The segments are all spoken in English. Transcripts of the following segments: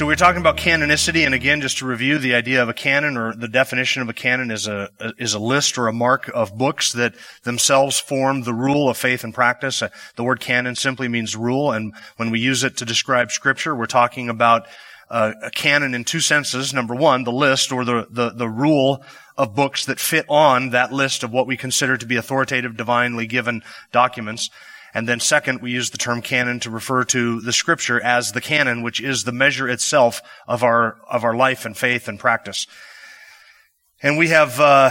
So we're talking about canonicity, and again, just to review, the idea of a canon or the definition of a canon is a is a list or a mark of books that themselves form the rule of faith and practice. Uh, the word canon simply means rule, and when we use it to describe Scripture, we're talking about uh, a canon in two senses. Number one, the list or the, the the rule of books that fit on that list of what we consider to be authoritative, divinely given documents. And then second, we use the term canon to refer to the scripture as the canon, which is the measure itself of our, of our life and faith and practice. And we have, uh,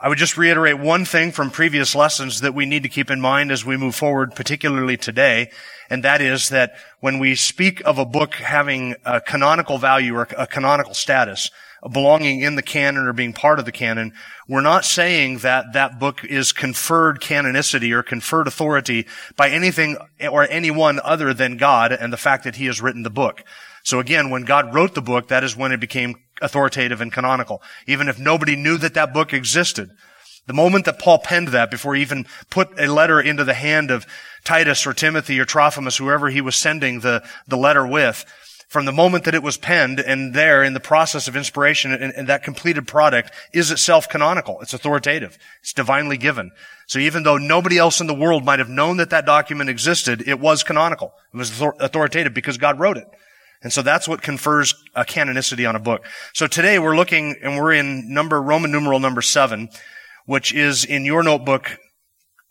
I would just reiterate one thing from previous lessons that we need to keep in mind as we move forward, particularly today, and that is that when we speak of a book having a canonical value or a canonical status, belonging in the canon or being part of the canon, we're not saying that that book is conferred canonicity or conferred authority by anything or anyone other than God and the fact that he has written the book. So again, when God wrote the book, that is when it became authoritative and canonical. Even if nobody knew that that book existed. The moment that Paul penned that, before he even put a letter into the hand of Titus or Timothy or Trophimus, whoever he was sending the, the letter with, from the moment that it was penned and there in the process of inspiration and, and, that completed product is itself canonical. It's authoritative. It's divinely given. So even though nobody else in the world might have known that that document existed, it was canonical. It was authoritative because God wrote it. And so that's what confers a canonicity on a book. So today we're looking and we're in number, Roman numeral number seven, which is in your notebook,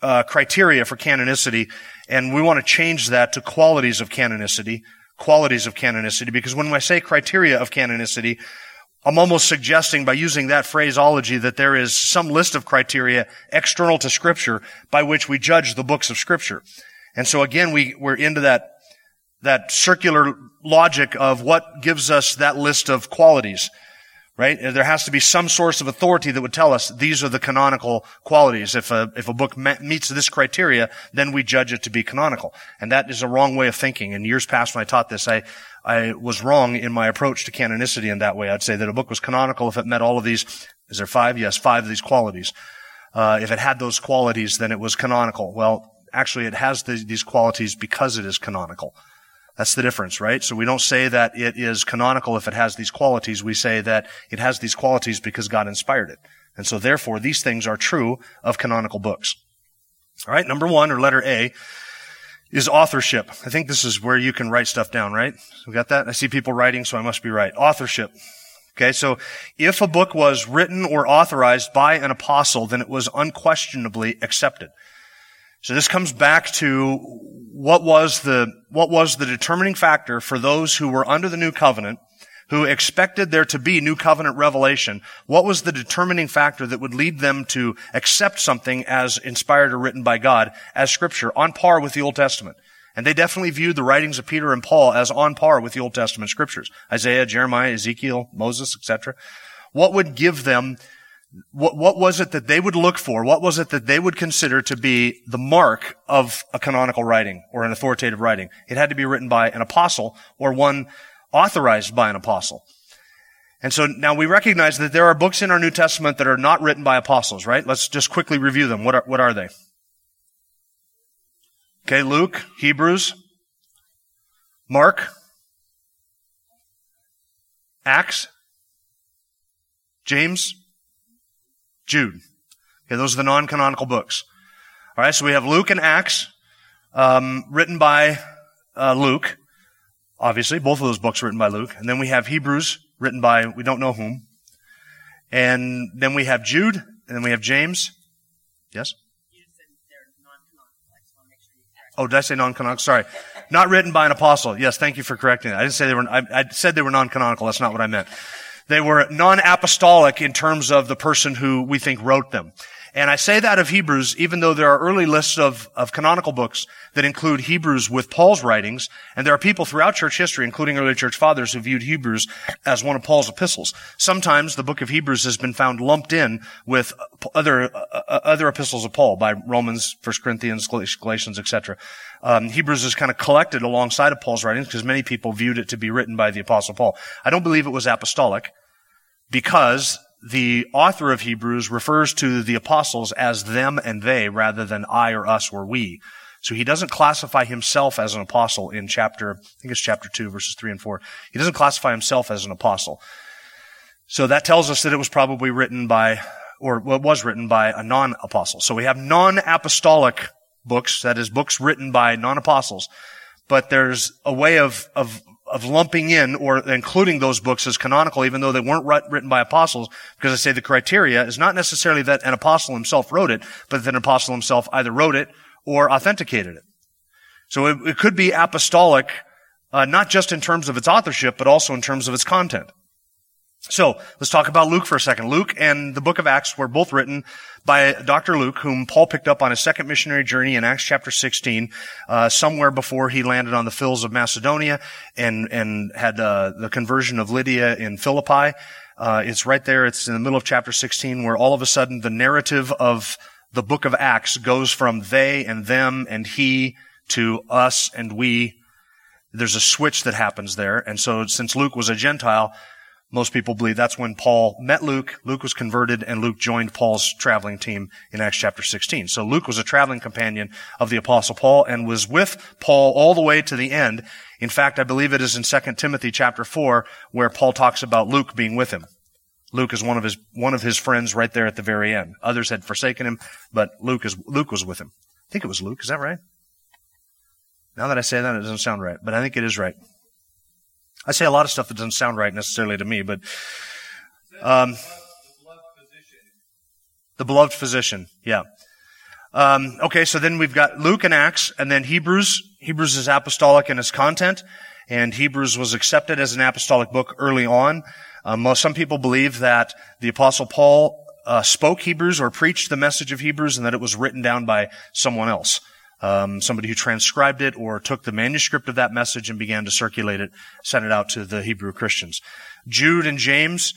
uh, criteria for canonicity. And we want to change that to qualities of canonicity qualities of canonicity because when I say criteria of canonicity, I'm almost suggesting by using that phraseology that there is some list of criteria external to scripture by which we judge the books of scripture. And so again, we, we're into that, that circular logic of what gives us that list of qualities right? There has to be some source of authority that would tell us these are the canonical qualities. If a, if a book meets this criteria, then we judge it to be canonical. And that is a wrong way of thinking. In years past when I taught this, I, I was wrong in my approach to canonicity in that way. I'd say that a book was canonical if it met all of these, is there five? Yes, five of these qualities. Uh, if it had those qualities, then it was canonical. Well, actually it has the, these qualities because it is canonical. That's the difference, right? So we don't say that it is canonical if it has these qualities. We say that it has these qualities because God inspired it. And so therefore, these things are true of canonical books. All right, number one, or letter A, is authorship. I think this is where you can write stuff down, right? We got that? I see people writing, so I must be right. Authorship. Okay, so if a book was written or authorized by an apostle, then it was unquestionably accepted. So this comes back to what was the, what was the determining factor for those who were under the new covenant, who expected there to be new covenant revelation. What was the determining factor that would lead them to accept something as inspired or written by God as scripture on par with the Old Testament? And they definitely viewed the writings of Peter and Paul as on par with the Old Testament scriptures. Isaiah, Jeremiah, Ezekiel, Moses, etc. What would give them what, what was it that they would look for? What was it that they would consider to be the mark of a canonical writing or an authoritative writing? It had to be written by an apostle or one authorized by an apostle. And so now we recognize that there are books in our New Testament that are not written by apostles, right? Let's just quickly review them. What are, what are they? Okay, Luke, Hebrews, Mark, Acts, James, Jude. Okay, those are the non-canonical books. All right, so we have Luke and Acts, um, written by uh, Luke. Obviously, both of those books written by Luke, and then we have Hebrews, written by we don't know whom, and then we have Jude, and then we have James. Yes. Oh, did I say non-canonical? Sorry. Not written by an apostle. Yes, thank you for correcting that. I didn't say they were, I, I said they were non-canonical. That's not what I meant. They were non-apostolic in terms of the person who we think wrote them. And I say that of Hebrews, even though there are early lists of, of canonical books that include Hebrews with Paul's writings, and there are people throughout church history, including early church fathers, who viewed Hebrews as one of Paul's epistles. Sometimes the book of Hebrews has been found lumped in with other uh, uh other epistles of Paul by Romans, 1 Corinthians, Galatians, etc. Um, Hebrews is kind of collected alongside of Paul's writings because many people viewed it to be written by the apostle Paul. I don't believe it was apostolic because the author of Hebrews refers to the apostles as them and they rather than I or us or we. So he doesn't classify himself as an apostle in chapter, I think it's chapter 2, verses 3 and 4. He doesn't classify himself as an apostle. So that tells us that it was probably written by, or well, was written by a non-apostle. So we have non-apostolic books, that is books written by non-apostles. But there's a way of, of of lumping in or including those books as canonical, even though they weren't written by apostles, because I say the criteria is not necessarily that an apostle himself wrote it, but that an apostle himself either wrote it or authenticated it. So it, it could be apostolic, uh, not just in terms of its authorship, but also in terms of its content. So let's talk about Luke for a second. Luke and the book of Acts were both written by Dr. Luke, whom Paul picked up on his second missionary journey in Acts chapter 16, uh, somewhere before he landed on the fills of Macedonia and and had uh, the conversion of Lydia in Philippi. Uh, it's right there. It's in the middle of chapter 16, where all of a sudden the narrative of the book of Acts goes from they and them and he to us and we. There's a switch that happens there, and so since Luke was a Gentile most people believe that's when Paul met Luke, Luke was converted, and Luke joined Paul's traveling team in Acts chapter 16. So Luke was a traveling companion of the apostle Paul and was with Paul all the way to the end. In fact, I believe it is in 2 Timothy chapter 4 where Paul talks about Luke being with him. Luke is one of his, one of his friends right there at the very end. Others had forsaken him, but Luke is, Luke was with him. I think it was Luke. Is that right? Now that I say that, it doesn't sound right, but I think it is right. I say a lot of stuff that doesn't sound right necessarily to me, but um, the beloved physician, yeah. Um, okay, so then we've got Luke and Acts, and then Hebrews. Hebrews is apostolic in its content, and Hebrews was accepted as an apostolic book early on. Um, most, some people believe that the apostle Paul uh, spoke Hebrews or preached the message of Hebrews, and that it was written down by someone else um, somebody who transcribed it or took the manuscript of that message and began to circulate it, sent it out to the Hebrew Christians. Jude and James.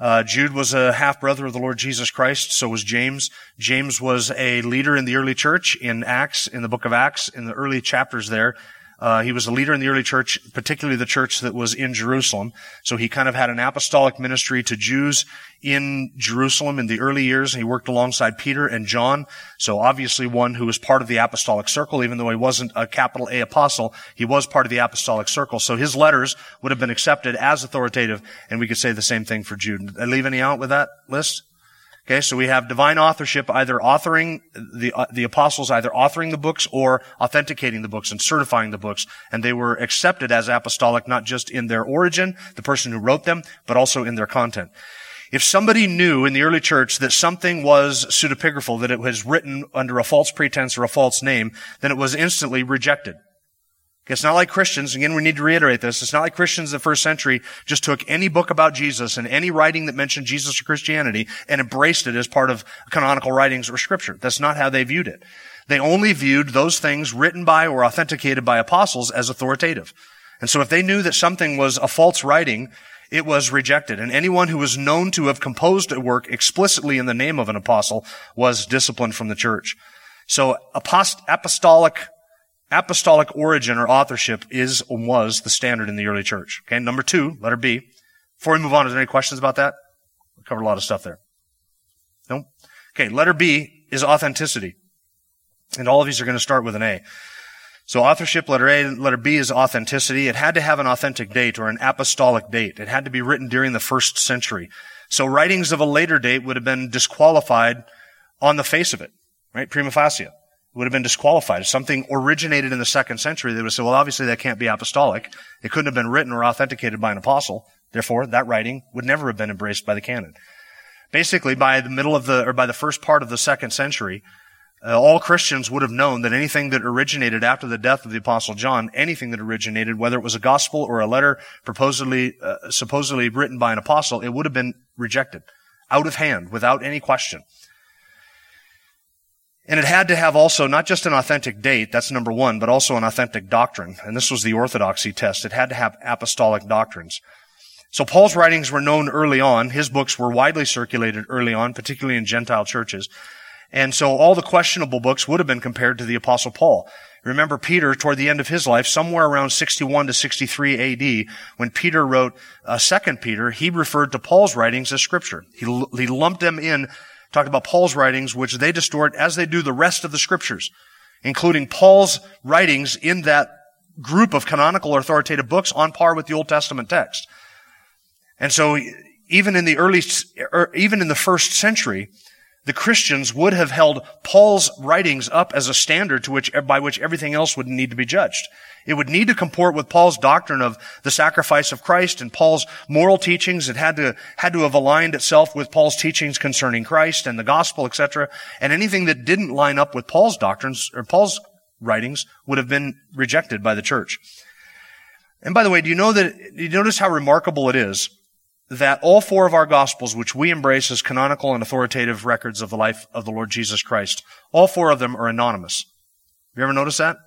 Uh, Jude was a half brother of the Lord Jesus Christ. So was James. James was a leader in the early church in Acts, in the book of Acts, in the early chapters there. Uh, he was a leader in the early church, particularly the church that was in Jerusalem. So he kind of had an apostolic ministry to Jews in Jerusalem in the early years. He worked alongside Peter and John. So obviously one who was part of the apostolic circle, even though he wasn't a capital A apostle, he was part of the apostolic circle. So his letters would have been accepted as authoritative, and we could say the same thing for Jude. Did I leave any out with that list? Okay, so we have divine authorship, either authoring the uh, the apostles, either authoring the books or authenticating the books and certifying the books, and they were accepted as apostolic not just in their origin, the person who wrote them, but also in their content. If somebody knew in the early church that something was pseudepigraphal, that it was written under a false pretense or a false name, then it was instantly rejected. It's not like Christians, again, we need to reiterate this. It's not like Christians in the first century just took any book about Jesus and any writing that mentioned Jesus or Christianity and embraced it as part of canonical writings or scripture. That's not how they viewed it. They only viewed those things written by or authenticated by apostles as authoritative. And so if they knew that something was a false writing, it was rejected. And anyone who was known to have composed a work explicitly in the name of an apostle was disciplined from the church. So apostolic apostolic origin or authorship is and was the standard in the early church. Okay, number two, letter B. Before we move on, is there any questions about that? We covered a lot of stuff there. No? Okay, letter B is authenticity. And all of these are going to start with an A. So authorship, letter A, letter B is authenticity. It had to have an authentic date or an apostolic date. It had to be written during the first century. So writings of a later date would have been disqualified on the face of it, right? Prima facie would have been disqualified. If something originated in the second century, they would say, well, obviously that can't be apostolic. It couldn't have been written or authenticated by an apostle. Therefore, that writing would never have been embraced by the canon. Basically, by the middle of the, or by the first part of the second century, uh, all Christians would have known that anything that originated after the death of the apostle John, anything that originated, whether it was a gospel or a letter supposedly, uh, supposedly written by an apostle, it would have been rejected out of hand without any question. And it had to have also not just an authentic date, that's number one, but also an authentic doctrine. And this was the orthodoxy test. It had to have apostolic doctrines. So Paul's writings were known early on. His books were widely circulated early on, particularly in Gentile churches. And so all the questionable books would have been compared to the apostle Paul. Remember Peter toward the end of his life, somewhere around 61 to 63 AD, when Peter wrote uh, Second Peter, he referred to Paul's writings as scripture. He, he lumped them in talked about Paul's writings, which they distort as they do the rest of the scriptures, including Paul's writings in that group of canonical authoritative books on par with the Old Testament text. And so even in the early, er, even in the first century, the Christians would have held Paul's writings up as a standard to which, by which everything else would need to be judged. It would need to comport with Paul's doctrine of the sacrifice of Christ and Paul's moral teachings. It had to, had to have aligned itself with Paul's teachings concerning Christ and the gospel, etc. And anything that didn't line up with Paul's doctrines or Paul's writings would have been rejected by the church. And by the way, do you know that, do you notice how remarkable it is that all four of our gospels, which we embrace as canonical and authoritative records of the life of the Lord Jesus Christ, all four of them are anonymous. Have you ever noticed that?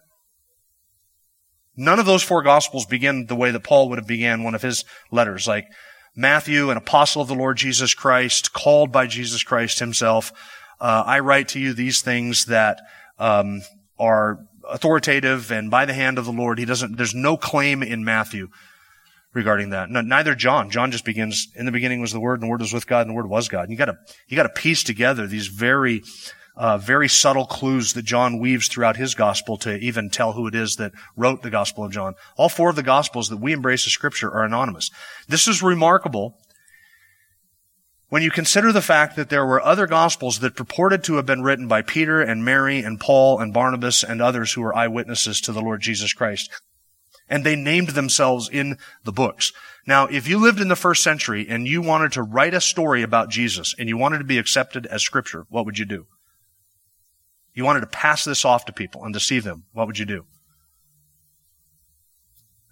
None of those four gospels begin the way that Paul would have began one of his letters, like Matthew, an apostle of the Lord Jesus Christ, called by Jesus Christ himself. Uh, I write to you these things that um, are authoritative and by the hand of the Lord. He doesn't. There's no claim in Matthew regarding that. No, neither John. John just begins. In the beginning was the Word, and the Word was with God, and the Word was God. And You got to you got to piece together these very uh, very subtle clues that John weaves throughout his gospel to even tell who it is that wrote the Gospel of John. All four of the Gospels that we embrace as Scripture are anonymous. This is remarkable when you consider the fact that there were other Gospels that purported to have been written by Peter and Mary and Paul and Barnabas and others who were eyewitnesses to the Lord Jesus Christ. And they named themselves in the books. Now, if you lived in the first century and you wanted to write a story about Jesus and you wanted to be accepted as scripture, what would you do? You wanted to pass this off to people and deceive them. What would you do?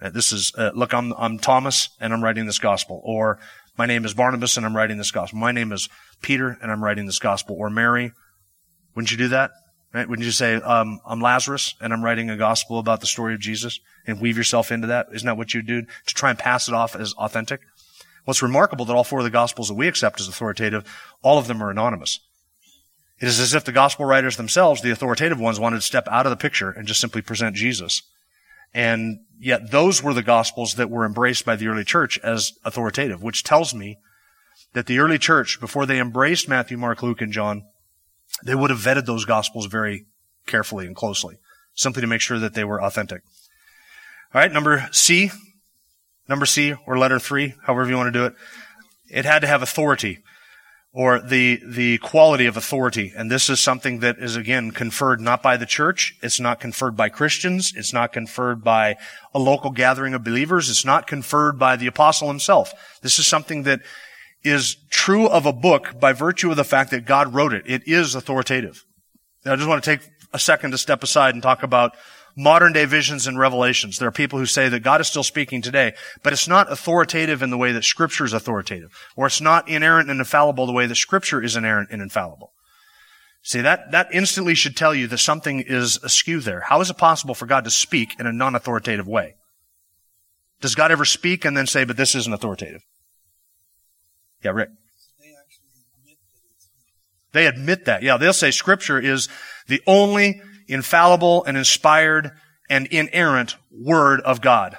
Uh, this is, uh, look, I'm, I'm Thomas and I'm writing this gospel. Or my name is Barnabas and I'm writing this gospel. My name is Peter and I'm writing this gospel. Or Mary. Wouldn't you do that? Right? Wouldn't you say, um, I'm Lazarus and I'm writing a gospel about the story of Jesus and weave yourself into that? Isn't that what you do to try and pass it off as authentic? What's remarkable that all four of the gospels that we accept as authoritative, all of them are anonymous. It is as if the gospel writers themselves, the authoritative ones, wanted to step out of the picture and just simply present Jesus. And yet those were the gospels that were embraced by the early church as authoritative, which tells me that the early church, before they embraced Matthew, Mark, Luke, and John, they would have vetted those gospels very carefully and closely, simply to make sure that they were authentic. All right, number C, number C, or letter three, however you want to do it. It had to have authority or the, the quality of authority. And this is something that is again conferred not by the church. It's not conferred by Christians. It's not conferred by a local gathering of believers. It's not conferred by the apostle himself. This is something that is true of a book by virtue of the fact that God wrote it. It is authoritative. Now I just want to take a second to step aside and talk about modern day visions and revelations. There are people who say that God is still speaking today, but it's not authoritative in the way that Scripture is authoritative, or it's not inerrant and infallible the way that Scripture is inerrant and infallible. See, that, that instantly should tell you that something is askew there. How is it possible for God to speak in a non-authoritative way? Does God ever speak and then say, but this isn't authoritative? Yeah, Rick. They admit that. Yeah, they'll say scripture is the only infallible and inspired and inerrant word of God.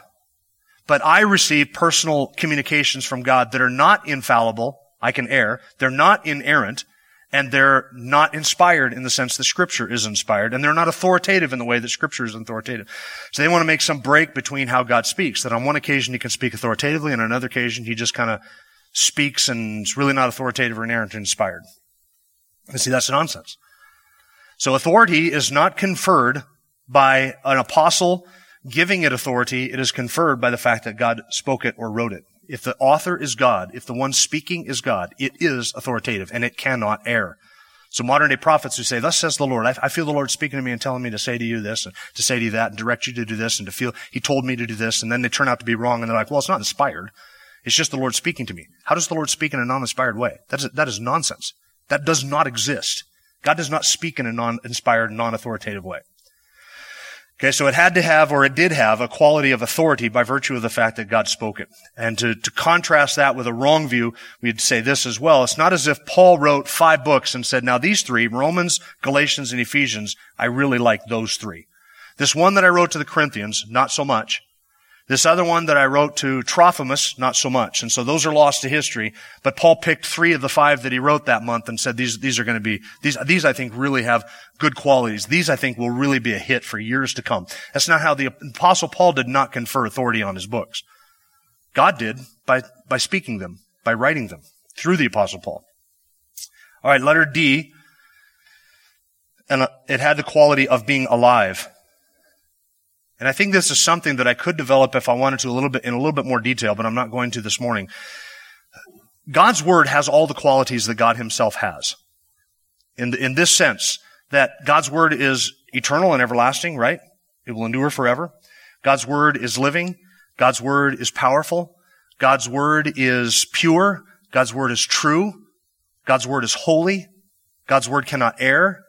But I receive personal communications from God that are not infallible. I can err. They're not inerrant and they're not inspired in the sense that scripture is inspired and they're not authoritative in the way that scripture is authoritative. So they want to make some break between how God speaks, that on one occasion he can speak authoritatively and on another occasion he just kind of speaks and it's really not authoritative or inerrant or inspired. And see, that's nonsense. So authority is not conferred by an apostle giving it authority. It is conferred by the fact that God spoke it or wrote it. If the author is God, if the one speaking is God, it is authoritative and it cannot err. So modern day prophets who say, thus says the Lord, I, I, feel the Lord speaking to me and telling me to say to you this and to say to you that and direct you to do this and to feel, he told me to do this. And then they turn out to be wrong and they're like, well, it's not inspired. It's just the Lord speaking to me. How does the Lord speak in a non-inspired way? That is, that is nonsense. That does not exist. God does not speak in a non-inspired, non-authoritative way. Okay, so it had to have, or it did have, a quality of authority by virtue of the fact that God spoke it. And to, to contrast that with a wrong view, we'd say this as well. It's not as if Paul wrote five books and said, now these three, Romans, Galatians, and Ephesians, I really like those three. This one that I wrote to the Corinthians, not so much. This other one that I wrote to Trophimus, not so much. And so those are lost to history. But Paul picked three of the five that he wrote that month and said, these, these are going to be, these, these I think really have good qualities. These I think will really be a hit for years to come. That's not how the apostle Paul did not confer authority on his books. God did by, by speaking them, by writing them through the apostle Paul. All right, letter D. And uh, it had the quality of being alive. And I think this is something that I could develop if I wanted to a little bit in a little bit more detail, but I'm not going to this morning. God's word has all the qualities that God himself has. In, the, in this sense, that God's word is eternal and everlasting, right? It will endure forever. God's word is living. God's word is powerful. God's word is pure. God's word is true. God's word is holy. God's word cannot err.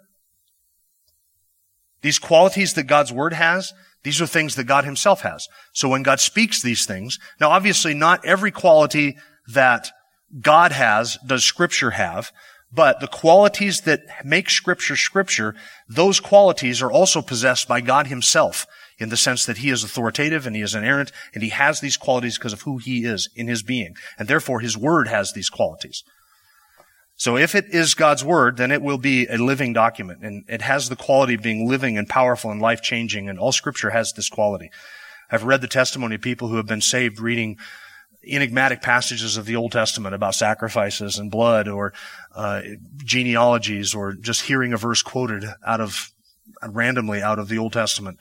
These qualities that God's word has, these are things that God himself has. So when God speaks these things, now obviously not every quality that God has does scripture have, but the qualities that make scripture scripture, those qualities are also possessed by God himself in the sense that he is authoritative and he is inerrant and he has these qualities because of who he is in his being. And therefore his word has these qualities. So if it is God's word, then it will be a living document and it has the quality of being living and powerful and life changing and all scripture has this quality. I've read the testimony of people who have been saved reading enigmatic passages of the Old Testament about sacrifices and blood or uh, genealogies or just hearing a verse quoted out of randomly out of the Old Testament.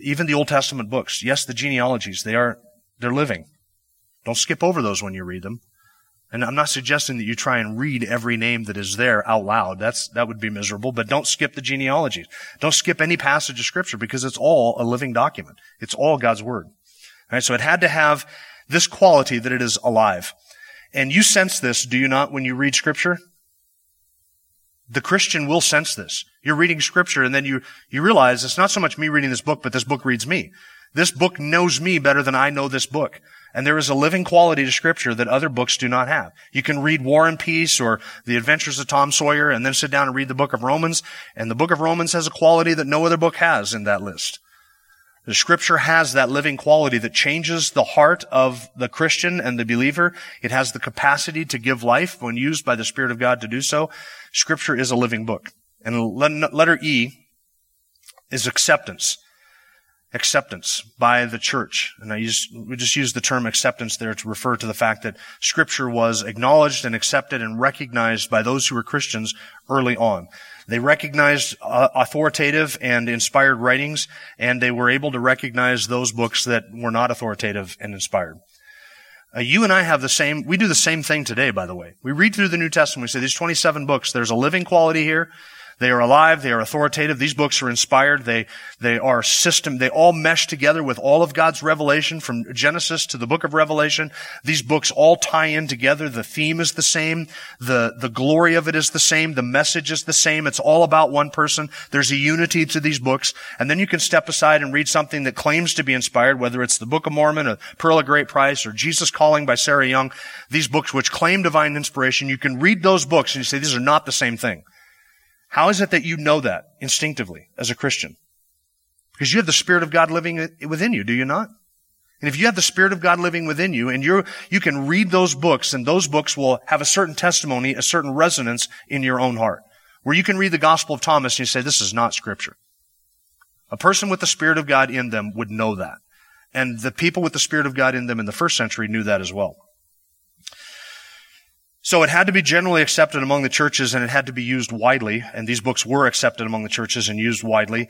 Even the Old Testament books, yes, the genealogies, they are, they're living. Don't skip over those when you read them. And I'm not suggesting that you try and read every name that is there out loud. That's, that would be miserable, but don't skip the genealogies. Don't skip any passage of scripture because it's all a living document. It's all God's word. All right. So it had to have this quality that it is alive. And you sense this, do you not, when you read scripture? The Christian will sense this. You're reading scripture and then you, you realize it's not so much me reading this book, but this book reads me. This book knows me better than I know this book. And there is a living quality to scripture that other books do not have. You can read War and Peace or The Adventures of Tom Sawyer and then sit down and read the book of Romans. And the book of Romans has a quality that no other book has in that list. The scripture has that living quality that changes the heart of the Christian and the believer. It has the capacity to give life when used by the Spirit of God to do so. Scripture is a living book. And letter E is acceptance acceptance by the church. And I use, we just use the term acceptance there to refer to the fact that scripture was acknowledged and accepted and recognized by those who were Christians early on. They recognized uh, authoritative and inspired writings, and they were able to recognize those books that were not authoritative and inspired. Uh, you and I have the same, we do the same thing today, by the way. We read through the New Testament, we say these 27 books, there's a living quality here, they are alive. They are authoritative. These books are inspired. They, they are system. They all mesh together with all of God's revelation from Genesis to the book of Revelation. These books all tie in together. The theme is the same. The, the glory of it is the same. The message is the same. It's all about one person. There's a unity to these books. And then you can step aside and read something that claims to be inspired, whether it's the Book of Mormon, a Pearl of Great Price, or Jesus Calling by Sarah Young. These books which claim divine inspiration. You can read those books and you say, these are not the same thing. How is it that you know that instinctively as a Christian? Because you have the Spirit of God living within you, do you not? And if you have the Spirit of God living within you and you you can read those books and those books will have a certain testimony, a certain resonance in your own heart. Where you can read the Gospel of Thomas and you say, this is not scripture. A person with the Spirit of God in them would know that. And the people with the Spirit of God in them in the first century knew that as well. So it had to be generally accepted among the churches and it had to be used widely. And these books were accepted among the churches and used widely.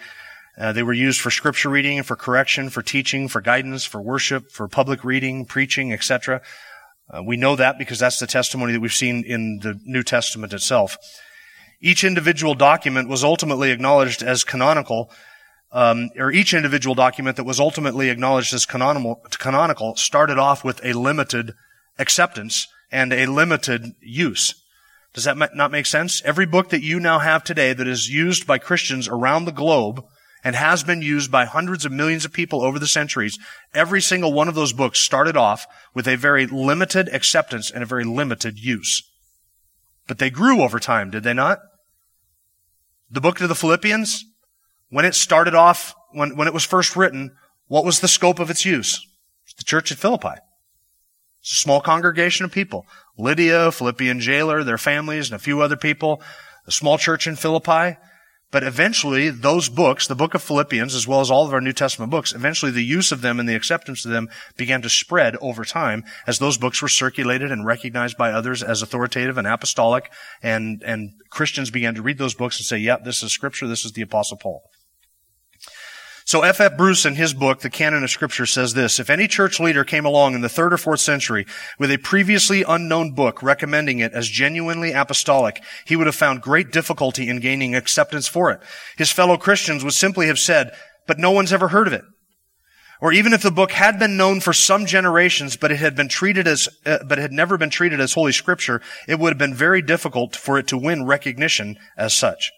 Uh, they were used for scripture reading, for correction, for teaching, for guidance, for worship, for public reading, preaching, etc. Uh, we know that because that's the testimony that we've seen in the New Testament itself. Each individual document was ultimately acknowledged as canonical, um, or each individual document that was ultimately acknowledged as canonical, canonical started off with a limited acceptance and a limited use. Does that not make sense? Every book that you now have today that is used by Christians around the globe and has been used by hundreds of millions of people over the centuries, every single one of those books started off with a very limited acceptance and a very limited use. But they grew over time, did they not? The book to the Philippians, when it started off, when, when it was first written, what was the scope of its use? The church at Philippi. Small congregation of people. Lydia, Philippian jailer, their families, and a few other people. A small church in Philippi. But eventually, those books, the book of Philippians, as well as all of our New Testament books, eventually the use of them and the acceptance of them began to spread over time as those books were circulated and recognized by others as authoritative and apostolic, and, and Christians began to read those books and say, yep, yeah, this is scripture, this is the apostle Paul. So F. F. Bruce in his book, The Canon of Scripture says this, if any church leader came along in the third or fourth century with a previously unknown book recommending it as genuinely apostolic, he would have found great difficulty in gaining acceptance for it. His fellow Christians would simply have said, but no one's ever heard of it. Or even if the book had been known for some generations, but it had been treated as, uh, but had never been treated as Holy Scripture, it would have been very difficult for it to win recognition as such.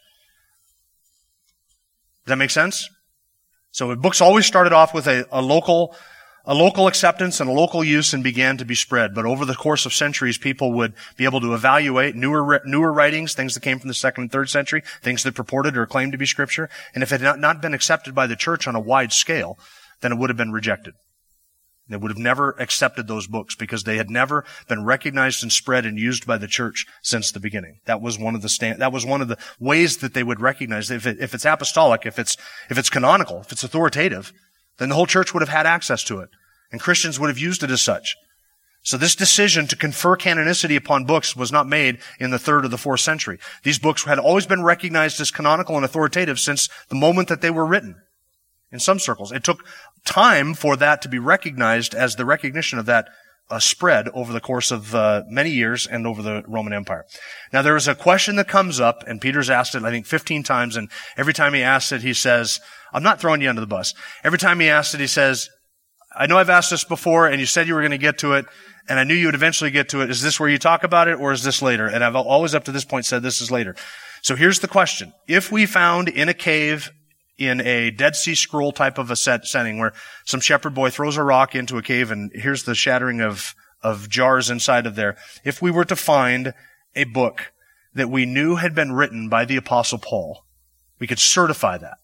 Does that make sense? So books always started off with a, a local, a local acceptance and a local use and began to be spread. But over the course of centuries, people would be able to evaluate newer, newer writings, things that came from the second and third century, things that purported or claimed to be scripture. And if it had not been accepted by the church on a wide scale, then it would have been rejected. They would have never accepted those books because they had never been recognized and spread and used by the church since the beginning. That was one of the stand, that was one of the ways that they would recognize if, it, if it's apostolic, if it's, if it's canonical, if it's authoritative, then the whole church would have had access to it. And Christians would have used it as such. So this decision to confer canonicity upon books was not made in the third or the fourth century. These books had always been recognized as canonical and authoritative since the moment that they were written in some circles. It took time for that to be recognized as the recognition of that uh, spread over the course of uh, many years and over the Roman Empire. Now there is a question that comes up, and Peter's asked it, I think, 15 times, and every time he asks it, he says, I'm not throwing you under the bus. Every time he asks it, he says, I know I've asked this before, and you said you were going to get to it, and I knew you would eventually get to it. Is this where you talk about it, or is this later? And I've always up to this point said this is later. So here's the question. If we found in a cave in a Dead Sea Scroll type of a set setting where some shepherd boy throws a rock into a cave and here's the shattering of, of jars inside of there. If we were to find a book that we knew had been written by the apostle Paul, we could certify that.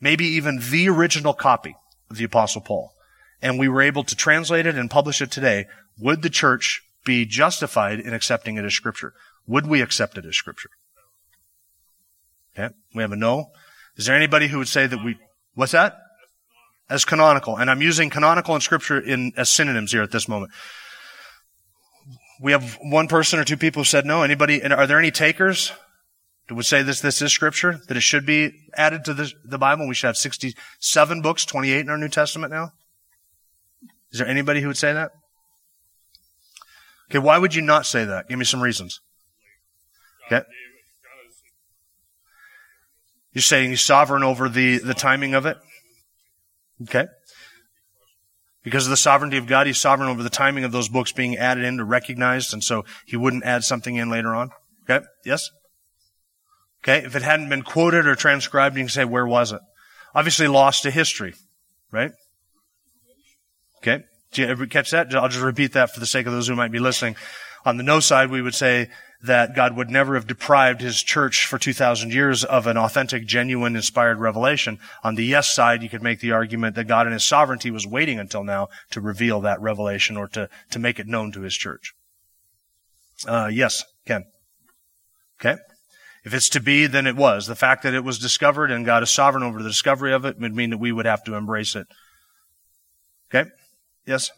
Maybe even the original copy of the apostle Paul. And we were able to translate it and publish it today. Would the church be justified in accepting it as scripture? Would we accept it as scripture? Okay. We have a no. Is there anybody who would say that we, what's that? As canonical. And I'm using canonical and scripture in, as synonyms here at this moment. We have one person or two people who said no. Anybody, are there any takers who would say this, this is scripture? That it should be added to the, the Bible? We should have 67 books, 28 in our New Testament now? Is there anybody who would say that? Okay, why would you not say that? Give me some reasons. Okay. You're saying he's sovereign over the, the timing of it? Okay. Because of the sovereignty of God, he's sovereign over the timing of those books being added in to recognized, and so he wouldn't add something in later on. Okay? Yes? Okay? If it hadn't been quoted or transcribed, you can say, where was it? Obviously lost to history, right? Okay? Did you ever catch that? I'll just repeat that for the sake of those who might be listening. On the no side, we would say that God would never have deprived his church for 2,000 years of an authentic, genuine, inspired revelation. On the yes side, you could make the argument that God in his sovereignty was waiting until now to reveal that revelation or to, to make it known to his church. Uh, yes, Ken. Okay. If it's to be, then it was. The fact that it was discovered and God is sovereign over the discovery of it would mean that we would have to embrace it. Okay? Yes?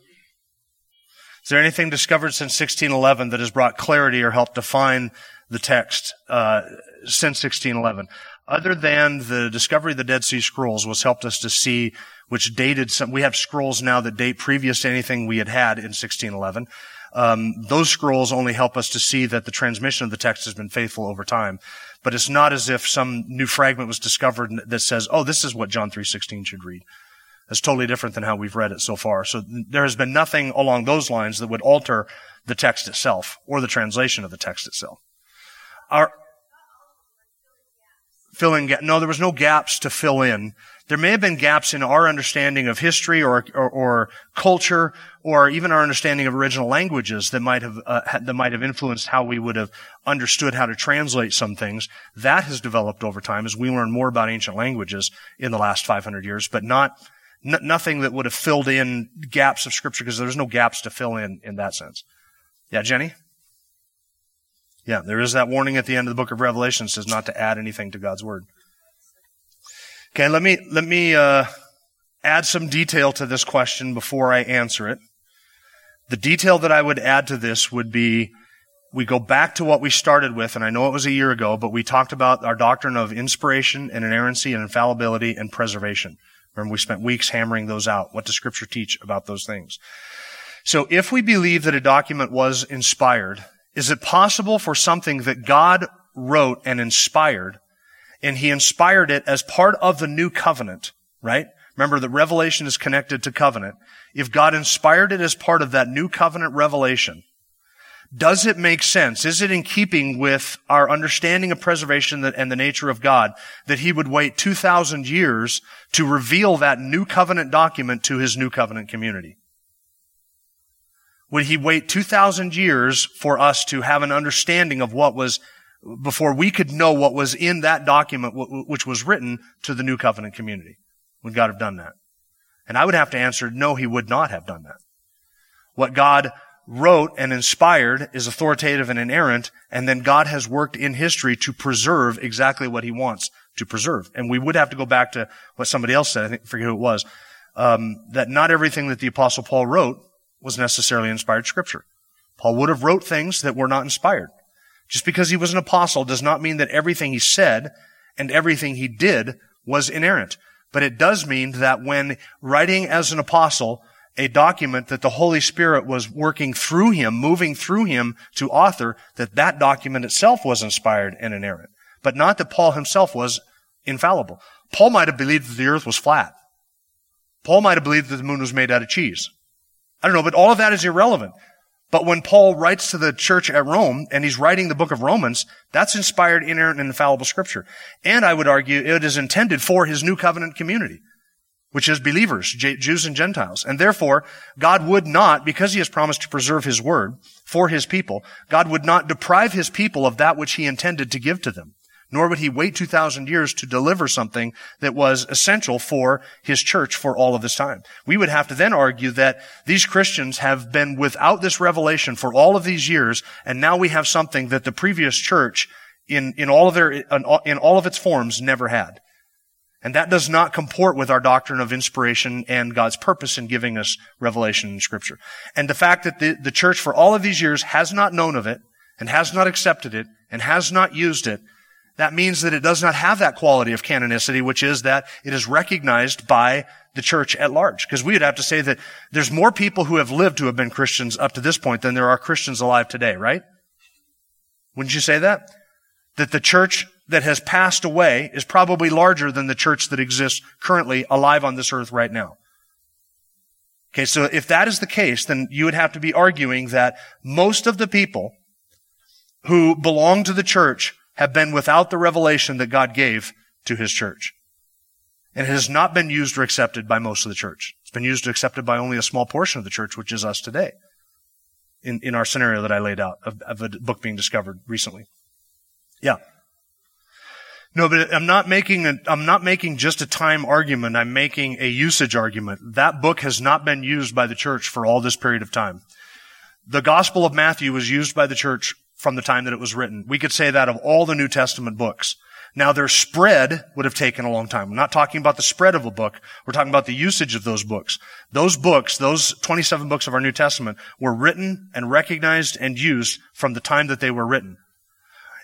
Is there anything discovered since 1611 that has brought clarity or helped define the text uh, since 1611? Other than the discovery of the Dead Sea Scrolls, was helped us to see which dated some. We have scrolls now that date previous to anything we had had in 1611. Um, those scrolls only help us to see that the transmission of the text has been faithful over time. But it's not as if some new fragment was discovered that says, "Oh, this is what John 3:16 should read." That's totally different than how we've read it so far. So there has been nothing along those lines that would alter the text itself or the translation of the text itself. Our, filling gap. No, there was no gaps to fill in. There may have been gaps in our understanding of history or, or, or culture or even our understanding of original languages that might have, uh, that might have influenced how we would have understood how to translate some things. That has developed over time as we learn more about ancient languages in the last 500 years, but not, n- nothing that would have filled in gaps of scripture because there's no gaps to fill in in that sense. Yeah, Jenny? Yeah, there is that warning at the end of the book of Revelation says not to add anything to God's word. Okay, let me let me uh, add some detail to this question before I answer it. The detail that I would add to this would be we go back to what we started with, and I know it was a year ago, but we talked about our doctrine of inspiration and inerrancy and infallibility and preservation. Remember, we spent weeks hammering those out. What does Scripture teach about those things? So if we believe that a document was inspired, is it possible for something that God wrote and inspired, and he inspired it as part of the new covenant, right? Remember that revelation is connected to covenant. If God inspired it as part of that new covenant revelation, does it make sense? Is it in keeping with our understanding of preservation and the nature of God that he would wait 2,000 years to reveal that new covenant document to his new covenant community? Would he wait 2,000 years for us to have an understanding of what was, before we could know what was in that document, which was written to the new covenant community? Would God have done that? And I would have to answer, no, he would not have done that. What God wrote and inspired is authoritative and inerrant, and then God has worked in history to preserve exactly what he wants to preserve. And we would have to go back to what somebody else said, I think, forget who it was, um, that not everything that the apostle Paul wrote was necessarily inspired scripture. Paul would have wrote things that were not inspired. Just because he was an apostle does not mean that everything he said and everything he did was inerrant. But it does mean that when writing as an apostle, a document that the Holy Spirit was working through him, moving through him to author, that that document itself was inspired and inerrant. But not that Paul himself was infallible. Paul might have believed that the earth was flat. Paul might have believed that the moon was made out of cheese. I don't know, but all of that is irrelevant. But when Paul writes to the church at Rome and he's writing the book of Romans, that's inspired, inerrant, and infallible scripture. And I would argue it is intended for his new covenant community, which is believers, Jews and Gentiles. And therefore, God would not, because he has promised to preserve his word for his people, God would not deprive his people of that which he intended to give to them nor would he wait 2,000 years to deliver something that was essential for his church for all of this time. We would have to then argue that these Christians have been without this revelation for all of these years, and now we have something that the previous church in, in all of their, in all of its forms never had. And that does not comport with our doctrine of inspiration and God's purpose in giving us revelation in scripture. And the fact that the, the church for all of these years has not known of it and has not accepted it and has not used it that means that it does not have that quality of canonicity, which is that it is recognized by the church at large. Because we would have to say that there's more people who have lived who have been Christians up to this point than there are Christians alive today, right? Wouldn't you say that? That the church that has passed away is probably larger than the church that exists currently alive on this earth right now. Okay, so if that is the case, then you would have to be arguing that most of the people who belong to the church have been without the revelation that God gave to his church. And it has not been used or accepted by most of the church. It's been used or accepted by only a small portion of the church, which is us today. In, in our scenario that I laid out of, of a book being discovered recently. Yeah. No, but I'm not making a, I'm not making just a time argument. I'm making a usage argument. That book has not been used by the church for all this period of time. The Gospel of Matthew was used by the church from the time that it was written. We could say that of all the New Testament books. Now their spread would have taken a long time. I'm not talking about the spread of a book. We're talking about the usage of those books. Those books, those 27 books of our New Testament were written and recognized and used from the time that they were written.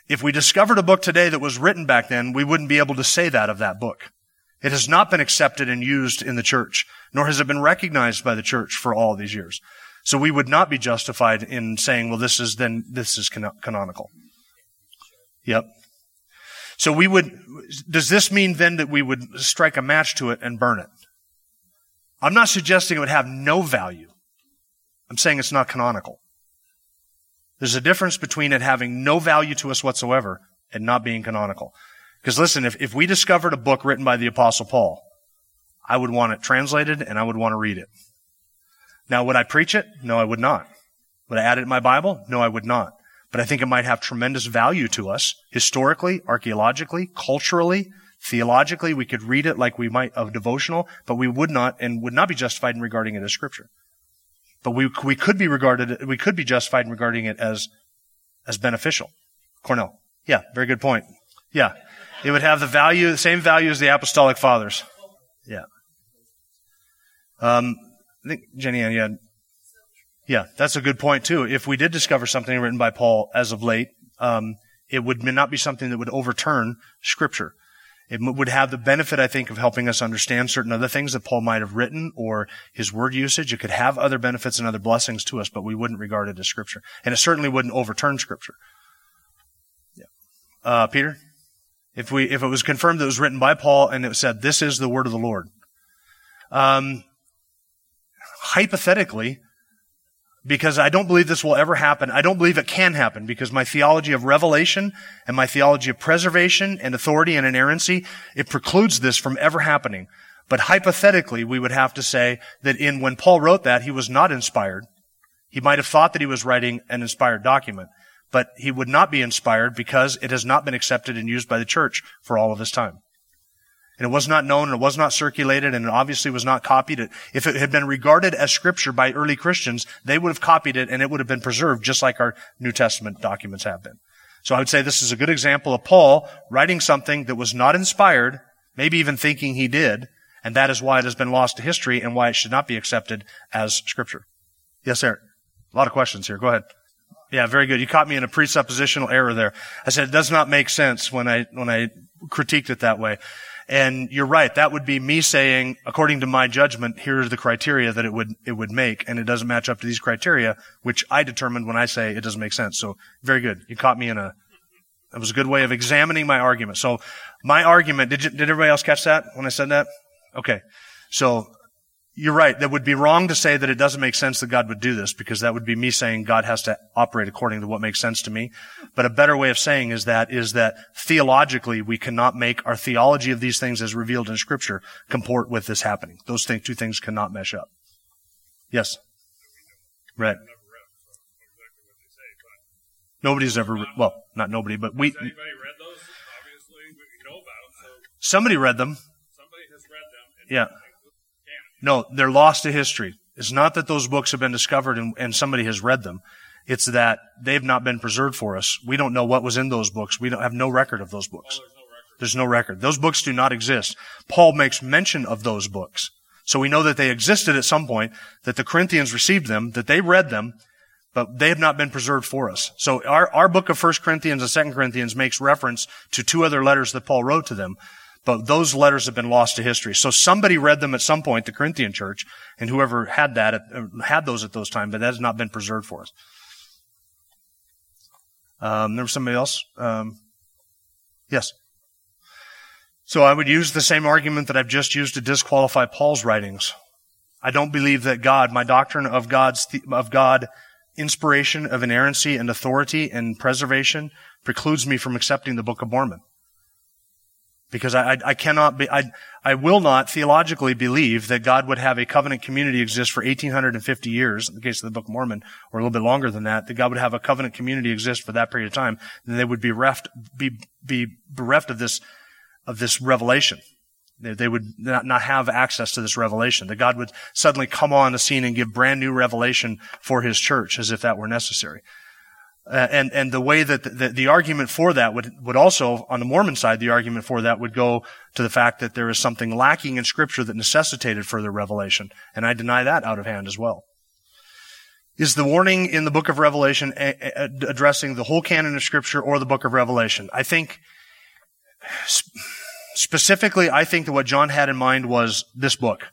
If we discovered a book today that was written back then, we wouldn't be able to say that of that book. It has not been accepted and used in the church, nor has it been recognized by the church for all these years. So we would not be justified in saying, well, this is then, this is canonical. Yep. So we would, does this mean then that we would strike a match to it and burn it? I'm not suggesting it would have no value. I'm saying it's not canonical. There's a difference between it having no value to us whatsoever and not being canonical. Because listen, if, if we discovered a book written by the apostle Paul, I would want it translated and I would want to read it. Now, would I preach it? No, I would not. Would I add it in my Bible? No, I would not. But I think it might have tremendous value to us historically, archaeologically, culturally, theologically. We could read it like we might of devotional, but we would not and would not be justified in regarding it as scripture. But we, we could be regarded, we could be justified in regarding it as, as beneficial. Cornell. Yeah, very good point. Yeah. It would have the value, the same value as the apostolic fathers. Yeah. Um, I think Jenny Ann, yeah. Yeah, that's a good point too. If we did discover something written by Paul as of late, um, it would not be something that would overturn scripture. It would have the benefit, I think, of helping us understand certain other things that Paul might have written or his word usage. It could have other benefits and other blessings to us, but we wouldn't regard it as scripture. And it certainly wouldn't overturn scripture. Yeah. Uh, Peter? If we, if it was confirmed that it was written by Paul and it said, this is the word of the Lord. Um, hypothetically, because I don't believe this will ever happen. I don't believe it can happen because my theology of revelation and my theology of preservation and authority and inerrancy, it precludes this from ever happening. But hypothetically, we would have to say that in when Paul wrote that, he was not inspired. He might have thought that he was writing an inspired document, but he would not be inspired because it has not been accepted and used by the church for all of this time and it was not known and it was not circulated and it obviously was not copied. If it had been regarded as scripture by early Christians, they would have copied it and it would have been preserved just like our New Testament documents have been. So I would say this is a good example of Paul writing something that was not inspired, maybe even thinking he did, and that is why it has been lost to history and why it should not be accepted as scripture. Yes, Eric. A lot of questions here. Go ahead. Yeah, very good. You caught me in a presuppositional error there. I said it does not make sense when I, when I critiqued it that way. And you're right. That would be me saying, according to my judgment, here are the criteria that it would, it would make. And it doesn't match up to these criteria, which I determined when I say it doesn't make sense. So very good. You caught me in a, that was a good way of examining my argument. So my argument, did you, did everybody else catch that when I said that? Okay. So you're right. That would be wrong to say that it doesn't make sense that God would do this because that would be me saying God has to operate according to what makes sense to me. But a better way of saying is that is that theologically we cannot make our theology of these things as revealed in scripture comport with this happening. Those thing, two things cannot mesh up. Yes. Right. Nobody's ever, well, not nobody, but we. Has anybody read those? Obviously, we know about them. So somebody read them. somebody has read them. Yeah. No, they're lost to history. It's not that those books have been discovered and, and somebody has read them. It's that they've not been preserved for us. We don't know what was in those books. We don't have no record of those books. There's no record. Those books do not exist. Paul makes mention of those books. So we know that they existed at some point, that the Corinthians received them, that they read them, but they have not been preserved for us. So our, our book of 1 Corinthians and 2 Corinthians makes reference to two other letters that Paul wrote to them. But those letters have been lost to history. So somebody read them at some point, the Corinthian church, and whoever had that, uh, had those at those times, but that has not been preserved for us. Um, there was somebody else. Um, yes. So I would use the same argument that I've just used to disqualify Paul's writings. I don't believe that God, my doctrine of God's, of God, inspiration of inerrancy and authority and preservation precludes me from accepting the Book of Mormon. Because I, I, cannot be, I, I will not theologically believe that God would have a covenant community exist for 1850 years, in the case of the Book of Mormon, or a little bit longer than that, that God would have a covenant community exist for that period of time, then they would be bereft, be, be bereft of this, of this revelation. They, they would not, not have access to this revelation. That God would suddenly come on the scene and give brand new revelation for His church as if that were necessary. Uh, and and the way that the, the, the, argument for that would would also on the Mormon side the argument for that would go to the fact that there is something lacking in Scripture that necessitated further revelation, and I deny that out of hand as well. Is the warning in the Book of Revelation a, a, addressing the whole canon of Scripture or the Book of Revelation? I think sp- specifically, I think that what John had in mind was this book.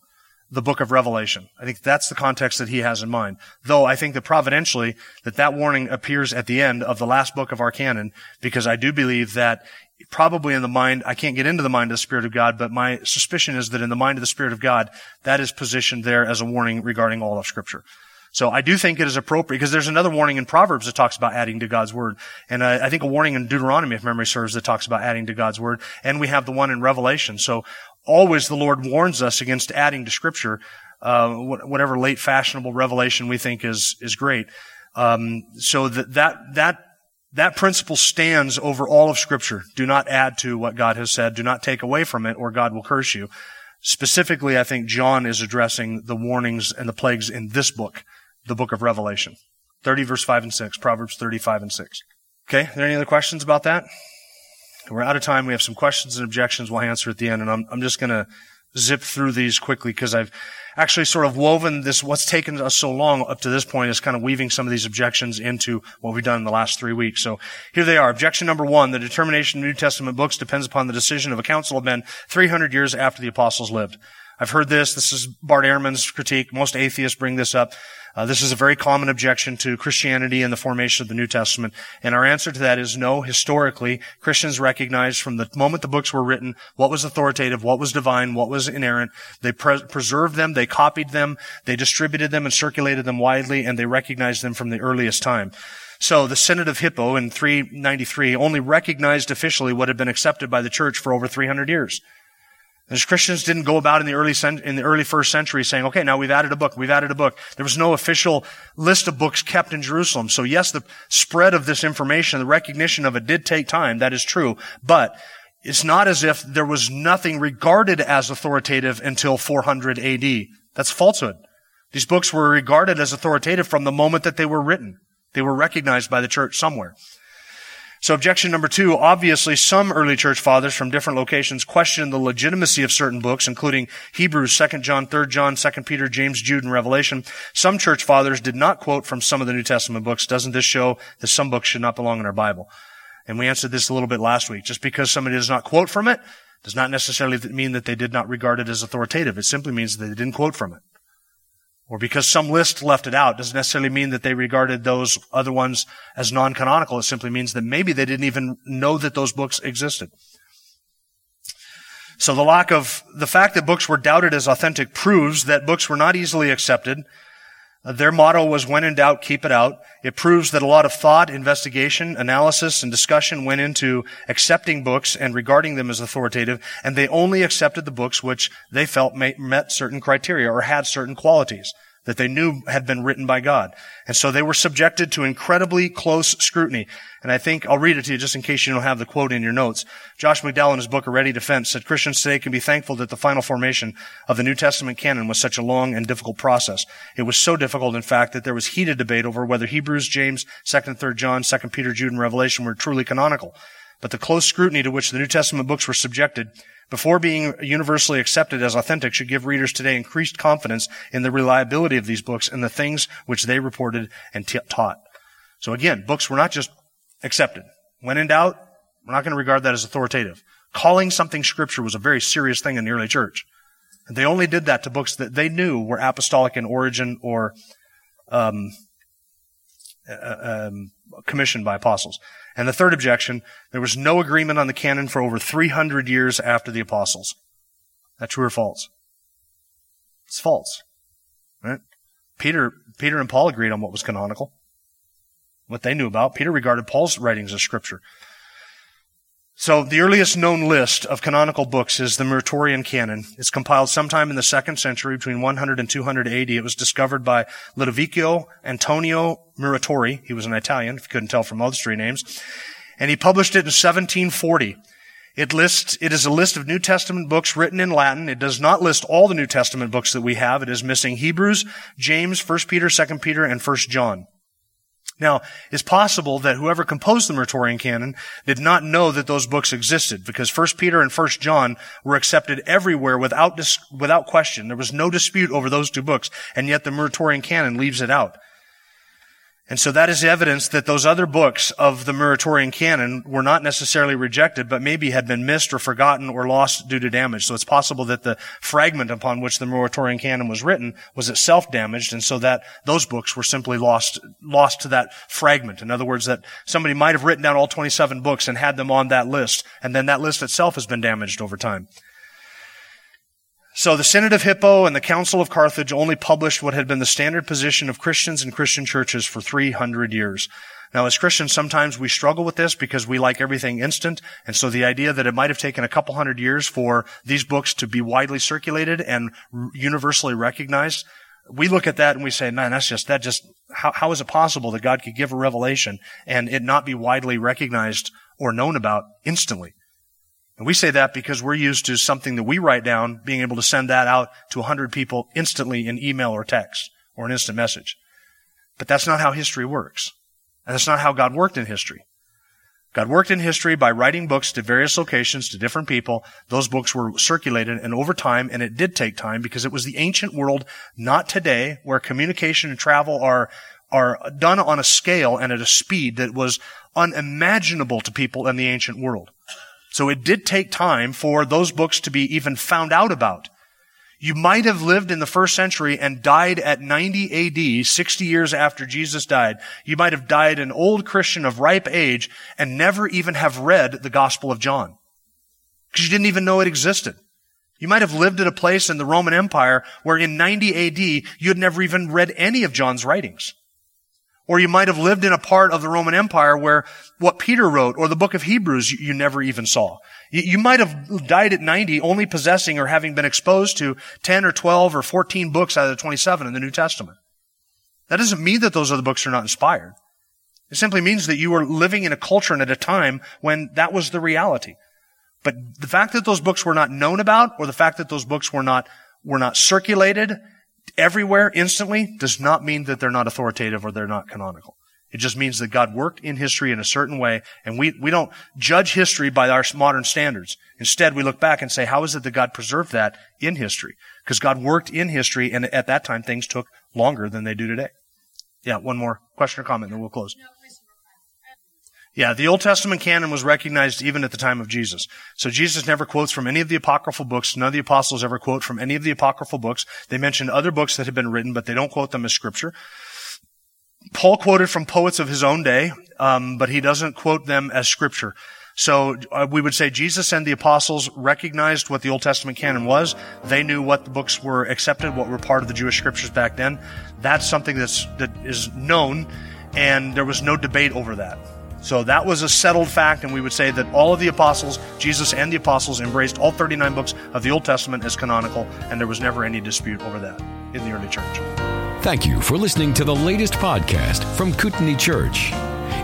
The book of Revelation. I think that's the context that he has in mind. Though I think that providentially that that warning appears at the end of the last book of our canon because I do believe that probably in the mind, I can't get into the mind of the Spirit of God, but my suspicion is that in the mind of the Spirit of God, that is positioned there as a warning regarding all of Scripture. So I do think it is appropriate because there's another warning in Proverbs that talks about adding to God's word. And I, I think a warning in Deuteronomy, if memory serves, that talks about adding to God's word. And we have the one in Revelation. So always the Lord warns us against adding to scripture, uh, whatever late fashionable revelation we think is, is great. Um, so that, that, that, that principle stands over all of scripture. Do not add to what God has said. Do not take away from it or God will curse you. Specifically, I think John is addressing the warnings and the plagues in this book, the book of Revelation. 30 verse 5 and 6, Proverbs 35 and 6. Okay, are there any other questions about that? We're out of time. We have some questions and objections we'll answer at the end, and I'm, I'm just going to zip through these quickly because I've actually sort of woven this, what's taken us so long up to this point is kind of weaving some of these objections into what we've done in the last three weeks. So here they are. Objection number one, the determination of New Testament books depends upon the decision of a council of men 300 years after the apostles lived. I've heard this. This is Bart Ehrman's critique. Most atheists bring this up. Uh, this is a very common objection to Christianity and the formation of the New Testament. And our answer to that is no. Historically, Christians recognized from the moment the books were written what was authoritative, what was divine, what was inerrant. They pre- preserved them, they copied them, they distributed them and circulated them widely, and they recognized them from the earliest time. So the Synod of Hippo in 393 only recognized officially what had been accepted by the church for over 300 years. As Christians didn't go about in the early in the early first century saying, "Okay, now we've added a book. We've added a book." There was no official list of books kept in Jerusalem. So yes, the spread of this information, the recognition of it, did take time. That is true, but it's not as if there was nothing regarded as authoritative until 400 AD. That's falsehood. These books were regarded as authoritative from the moment that they were written. They were recognized by the church somewhere. So objection number two, obviously some early church fathers from different locations questioned the legitimacy of certain books, including Hebrews, 2 John, 3 John, 2 Peter, James, Jude, and Revelation. Some church fathers did not quote from some of the New Testament books. Doesn't this show that some books should not belong in our Bible? And we answered this a little bit last week. Just because somebody does not quote from it does not necessarily mean that they did not regard it as authoritative. It simply means that they didn't quote from it or because some list left it out doesn't necessarily mean that they regarded those other ones as non-canonical. It simply means that maybe they didn't even know that those books existed. So the lack of, the fact that books were doubted as authentic proves that books were not easily accepted. Uh, their motto was when in doubt, keep it out. It proves that a lot of thought, investigation, analysis, and discussion went into accepting books and regarding them as authoritative, and they only accepted the books which they felt met certain criteria or had certain qualities that they knew had been written by God. And so they were subjected to incredibly close scrutiny. And I think I'll read it to you just in case you don't have the quote in your notes. Josh McDowell in his book A Ready Defense said Christians today can be thankful that the final formation of the New Testament canon was such a long and difficult process. It was so difficult, in fact, that there was heated debate over whether Hebrews, James, 2nd and 3rd John, 2nd Peter, Jude, and Revelation were truly canonical. But the close scrutiny to which the New Testament books were subjected before being universally accepted as authentic should give readers today increased confidence in the reliability of these books and the things which they reported and t- taught. So again, books were not just accepted. When in doubt, we're not going to regard that as authoritative. Calling something scripture was a very serious thing in the early church. And they only did that to books that they knew were apostolic in origin or um, uh, um, commissioned by apostles. And the third objection, there was no agreement on the canon for over 300 years after the apostles. That true or false? It's false. Right? Peter, Peter and Paul agreed on what was canonical. What they knew about. Peter regarded Paul's writings as scripture. So the earliest known list of canonical books is the Muratorian Canon. It's compiled sometime in the second century between 100 and 200 AD. It was discovered by Ludovico Antonio Muratori. He was an Italian, if you couldn't tell from all the street names. And he published it in 1740. It lists, it is a list of New Testament books written in Latin. It does not list all the New Testament books that we have. It is missing Hebrews, James, 1 Peter, 2 Peter, and 1 John. Now, it's possible that whoever composed the Muratorian canon did not know that those books existed because 1 Peter and 1 John were accepted everywhere without, dis- without question. There was no dispute over those two books, and yet the Muratorian canon leaves it out. And so that is evidence that those other books of the Muratorian canon were not necessarily rejected, but maybe had been missed or forgotten or lost due to damage. So it's possible that the fragment upon which the Muratorian canon was written was itself damaged, and so that those books were simply lost, lost to that fragment. In other words, that somebody might have written down all 27 books and had them on that list, and then that list itself has been damaged over time. So the Synod of Hippo and the Council of Carthage only published what had been the standard position of Christians and Christian churches for 300 years. Now, as Christians, sometimes we struggle with this because we like everything instant. And so the idea that it might have taken a couple hundred years for these books to be widely circulated and universally recognized, we look at that and we say, man, that's just, that just, how, how is it possible that God could give a revelation and it not be widely recognized or known about instantly? And we say that because we're used to something that we write down, being able to send that out to 100 people instantly in email or text or an instant message. But that's not how history works. And that's not how God worked in history. God worked in history by writing books to various locations to different people. Those books were circulated and over time, and it did take time because it was the ancient world, not today, where communication and travel are, are done on a scale and at a speed that was unimaginable to people in the ancient world. So it did take time for those books to be even found out about. You might have lived in the first century and died at 90 AD, 60 years after Jesus died. You might have died an old Christian of ripe age and never even have read the Gospel of John. Because you didn't even know it existed. You might have lived at a place in the Roman Empire where in 90 AD you had never even read any of John's writings. Or you might have lived in a part of the Roman Empire where what Peter wrote or the book of Hebrews you, never even saw. You, might have died at 90 only possessing or having been exposed to 10 or 12 or 14 books out of the 27 in the New Testament. That doesn't mean that those other books are not inspired. It simply means that you were living in a culture and at a time when that was the reality. But the fact that those books were not known about or the fact that those books were not, were not circulated everywhere instantly does not mean that they're not authoritative or they're not canonical. It just means that God worked in history in a certain way, and we, we don't judge history by our modern standards. Instead, we look back and say, how is it that God preserved that in history? Because God worked in history, and at that time, things took longer than they do today. Yeah, one more question or comment, and then we'll close. Yeah, the Old Testament canon was recognized even at the time of Jesus. So Jesus never quotes from any of the apocryphal books. None of the apostles ever quote from any of the apocryphal books. They mention other books that had been written, but they don't quote them as scripture. Paul quoted from poets of his own day, um, but he doesn't quote them as scripture. So uh, we would say Jesus and the apostles recognized what the Old Testament canon was. They knew what the books were accepted, what were part of the Jewish scriptures back then. That's something that's that is known, and there was no debate over that. So that was a settled fact, and we would say that all of the apostles, Jesus and the apostles, embraced all 39 books of the Old Testament as canonical, and there was never any dispute over that in the early church. Thank you for listening to the latest podcast from Kootenai Church.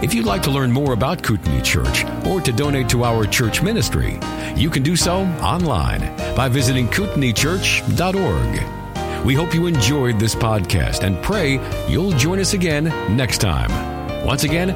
If you'd like to learn more about Kootenai Church or to donate to our church ministry, you can do so online by visiting kootenaichurch.org. We hope you enjoyed this podcast and pray you'll join us again next time. Once again,